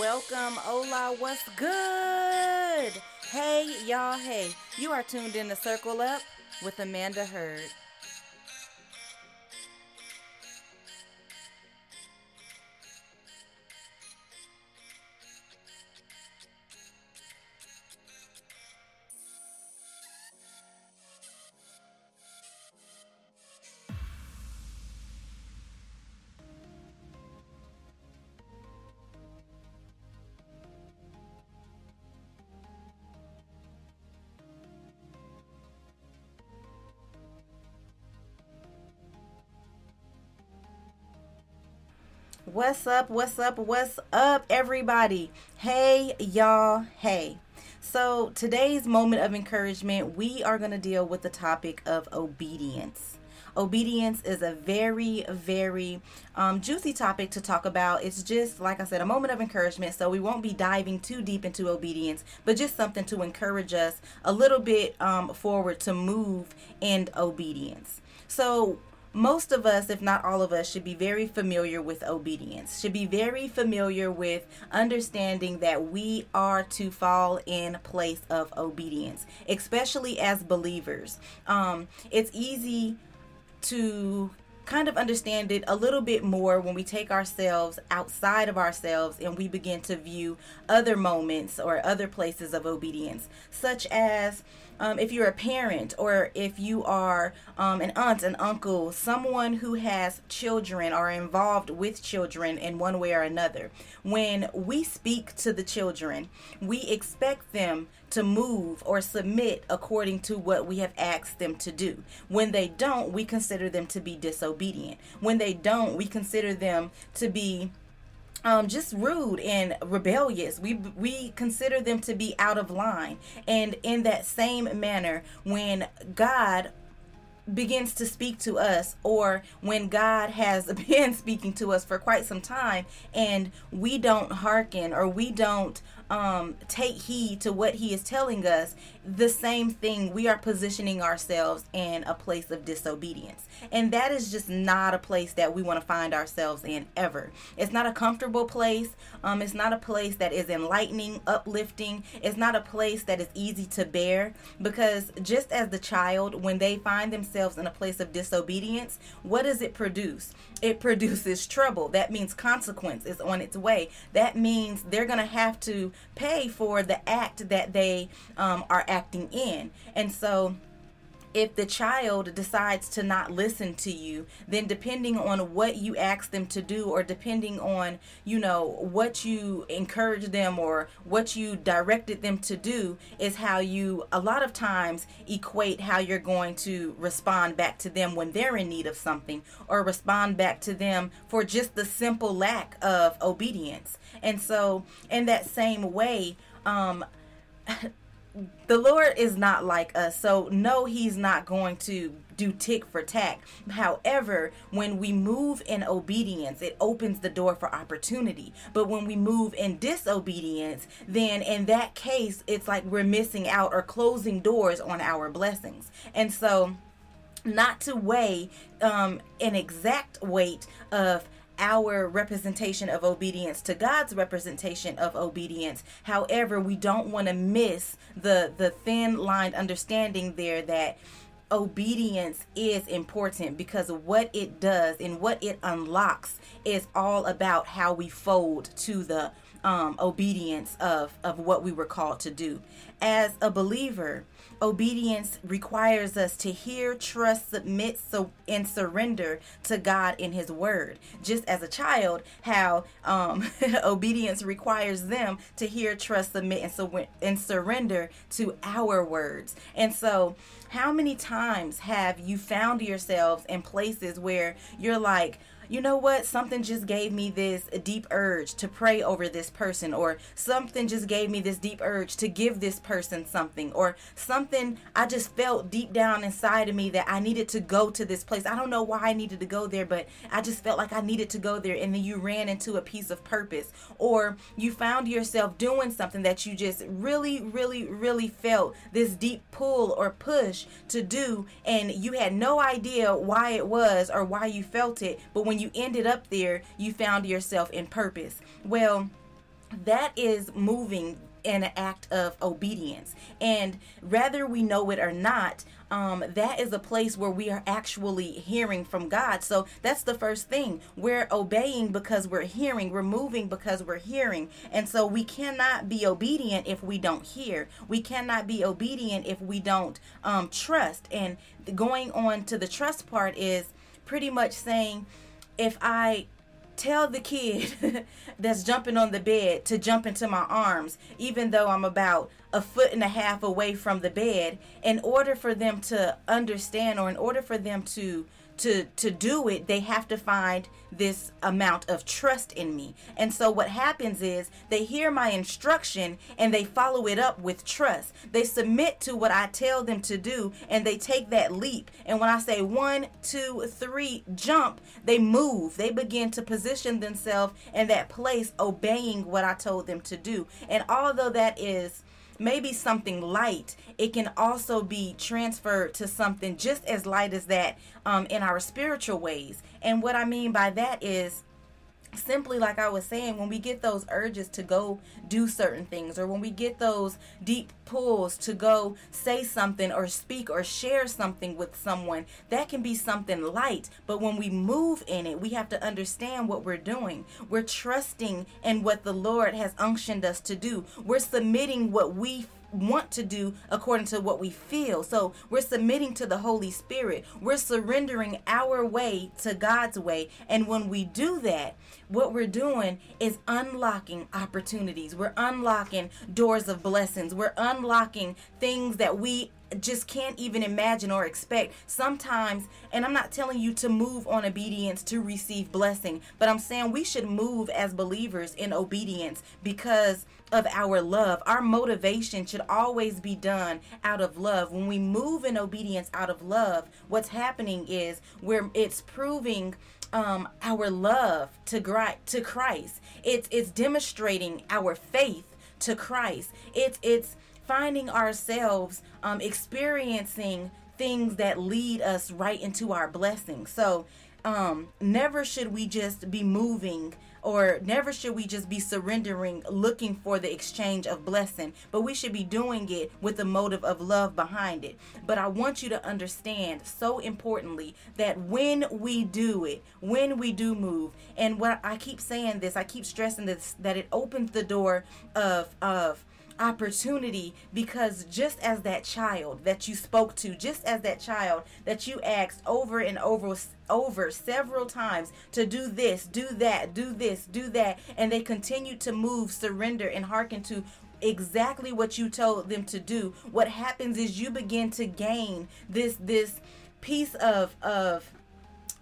welcome. Hola, what's good? Hey, y'all, hey. You are tuned in to Circle Up with Amanda Hurd. What's up? What's up? What's up, everybody? Hey, y'all. Hey. So, today's moment of encouragement, we are going to deal with the topic of obedience. Obedience is a very, very um, juicy topic to talk about. It's just, like I said, a moment of encouragement. So, we won't be diving too deep into obedience, but just something to encourage us a little bit um, forward to move in obedience. So, most of us, if not all of us, should be very familiar with obedience, should be very familiar with understanding that we are to fall in place of obedience, especially as believers. Um, it's easy to kind of understand it a little bit more when we take ourselves outside of ourselves and we begin to view other moments or other places of obedience, such as um, if you're a parent or if you are um, an aunt, an uncle, someone who has children or involved with children in one way or another. When we speak to the children, we expect them to move or submit according to what we have asked them to do. When they don't, we consider them to be disobedient. When they don't, we consider them to be um, just rude and rebellious. We we consider them to be out of line. And in that same manner, when God begins to speak to us or when God has been speaking to us for quite some time and we don't hearken or we don't um, take heed to what he is telling us the same thing we are positioning ourselves in a place of disobedience. And that is just not a place that we want to find ourselves in ever. It's not a comfortable place. Um, it's not a place that is enlightening uplifting. It's not a place that is easy to bear because just as the child when they find themselves in a place of disobedience, what does it produce? It produces trouble. That means consequence is on its way. That means they're going to have to pay for the act that they um, are acting in. And so, if the child decides to not listen to you, then depending on what you ask them to do, or depending on, you know, what you encourage them or what you directed them to do, is how you a lot of times equate how you're going to respond back to them when they're in need of something, or respond back to them for just the simple lack of obedience. And so, in that same way, um, the Lord is not like us. So, no, He's not going to do tick for tack. However, when we move in obedience, it opens the door for opportunity. But when we move in disobedience, then in that case, it's like we're missing out or closing doors on our blessings. And so, not to weigh um, an exact weight of our representation of obedience to God's representation of obedience. However, we don't want to miss the the thin line understanding there that obedience is important because what it does and what it unlocks is all about how we fold to the um, obedience of, of what we were called to do. As a believer, obedience requires us to hear, trust, submit, so and surrender to God in His Word. Just as a child, how um, obedience requires them to hear, trust, submit, and, so, and surrender to our words. And so, how many times have you found yourselves in places where you're like, you know what? Something just gave me this deep urge to pray over this person, or something just gave me this deep urge to give this person something, or something I just felt deep down inside of me that I needed to go to this place. I don't know why I needed to go there, but I just felt like I needed to go there. And then you ran into a piece of purpose, or you found yourself doing something that you just really, really, really felt this deep pull or push to do, and you had no idea why it was or why you felt it. But when you ended up there, you found yourself in purpose. Well, that is moving in an act of obedience. And whether we know it or not, um, that is a place where we are actually hearing from God. So that's the first thing. We're obeying because we're hearing, we're moving because we're hearing. And so we cannot be obedient if we don't hear. We cannot be obedient if we don't um, trust. And going on to the trust part is pretty much saying, if I tell the kid that's jumping on the bed to jump into my arms, even though I'm about a foot and a half away from the bed, in order for them to understand or in order for them to to to do it they have to find this amount of trust in me. And so what happens is they hear my instruction and they follow it up with trust. They submit to what i tell them to do and they take that leap. And when i say one two three jump they move. They begin to position themselves in that place obeying what i told them to do. And although that is maybe something light, it can also be transferred to something just as light as that um, in our spiritual ways. And what I mean by that is simply like I was saying, when we get those urges to go do certain things, or when we get those deep pulls to go say something or speak or share something with someone, that can be something light. But when we move in it, we have to understand what we're doing. We're trusting in what the Lord has unctioned us to do. We're submitting what we want to do according to what we feel. So we're submitting to the Holy Spirit. We're surrendering our way to God's way. And when we do that, what we're doing is unlocking opportunities. We're unlocking doors of blessings. We're unlocking things that we just can't even imagine or expect sometimes and i'm not telling you to move on obedience to receive blessing but i'm saying we should move as believers in obedience because of our love our motivation should always be done out of love when we move in obedience out of love what's happening is where it's proving um, our love to, to Christ. It's it's demonstrating our faith to Christ. It's it's finding ourselves um, experiencing things that lead us right into our blessings. So um, never should we just be moving or never should we just be surrendering looking for the exchange of blessing but we should be doing it with the motive of love behind it. But i want you to understand so importantly that when we do it when we do move and what i keep saying this i keep stressing this that it opens the door of of opportunity because just as that child that you spoke to, just as that child that you asked over and over over several times to do this, do that, do this, do that, and they continue to move, surrender, and hearken to exactly what you told them to do. What happens is you begin to gain this this piece of of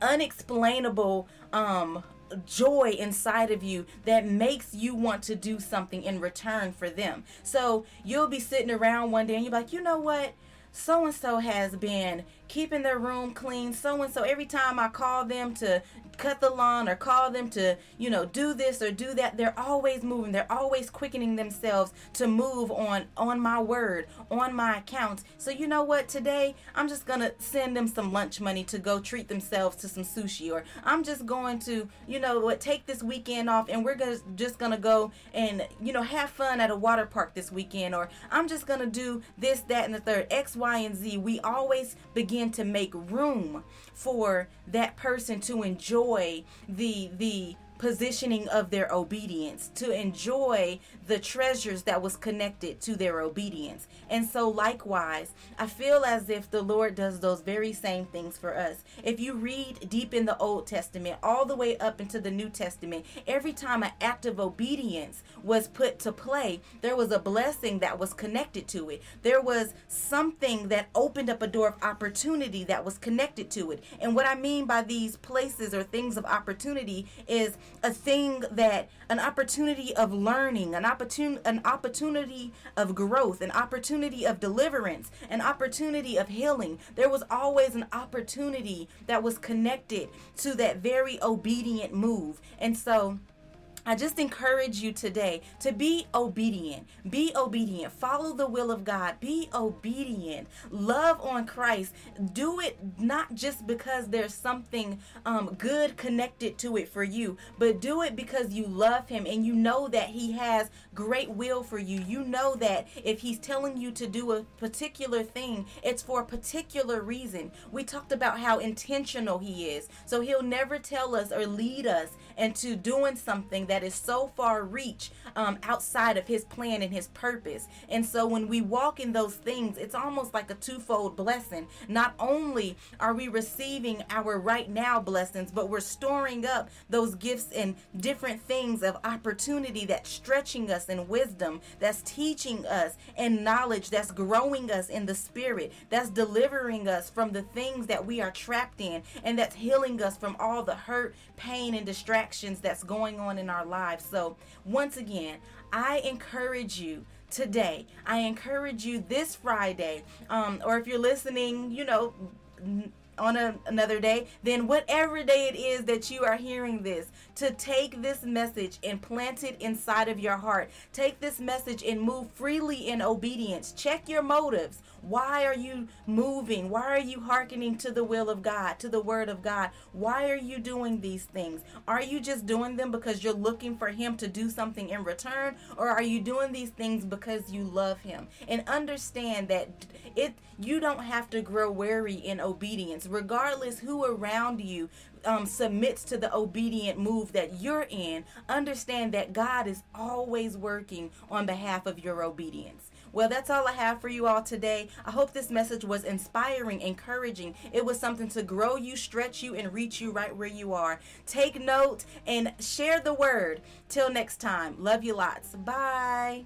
unexplainable um joy inside of you that makes you want to do something in return for them. So you'll be sitting around one day and you're like, you know what? So and so has been keeping their room clean. So and so, every time I call them to cut the lawn or call them to, you know, do this or do that, they're always moving. They're always quickening themselves to move on on my word, on my accounts. So you know what? Today I'm just gonna send them some lunch money to go treat themselves to some sushi, or I'm just going to, you know, what take this weekend off and we're gonna just gonna go and you know have fun at a water park this weekend, or I'm just gonna do this, that, and the third X, Y, and Z. We always begin begin to make room for that person to enjoy the the positioning of their obedience, to enjoy the treasures that was connected to their obedience. And so, likewise, I feel as if the Lord does those very same things for us. If you read deep in the Old Testament, all the way up into the New Testament, every time an act of obedience was put to play, there was a blessing that was connected to it. There was something that opened up a door of opportunity that was connected to it. And what I mean by these places or things of opportunity is a thing that an opportunity of learning, an opportunity an opportunity of growth, an opportunity of deliverance, an opportunity of healing. There was always an opportunity that was connected to that very obedient move. And so I just encourage you today to be obedient. Be obedient. Follow the will of God. Be obedient. Love on Christ. Do it not just because there's something um, good connected to it for you, but do it because you love Him and you know that He has great will for you. You know that if He's telling you to do a particular thing, it's for a particular reason. We talked about how intentional He is. So He'll never tell us or lead us into doing something that is so far reach um, outside of his plan and his purpose. And so when we walk in those things, it's almost like a twofold blessing. Not only are we receiving our right now blessings, but we're storing up those gifts and different things of opportunity that's stretching us in wisdom, that's teaching us in knowledge, that's growing us in the spirit, that's delivering us from the things that we are trapped in, and that's healing us from all the hurt, pain, and distractions that's going on in our our lives. So, once again, I encourage you today. I encourage you this Friday, um, or if you're listening, you know, on a, another day, then whatever day it is that you are hearing this, to take this message and plant it inside of your heart. Take this message and move freely in obedience. Check your motives. Why are you moving? Why are you hearkening to the will of God, to the word of God? Why are you doing these things? Are you just doing them because you're looking for Him to do something in return? Or are you doing these things because you love Him? And understand that it you don't have to grow weary in obedience, regardless who around you um, submits to the obedient move that you're in, understand that God is always working on behalf of your obedience. Well, that's all I have for you all today. I hope this message was inspiring, encouraging. It was something to grow you, stretch you, and reach you right where you are. Take note and share the word. Till next time, love you lots. Bye.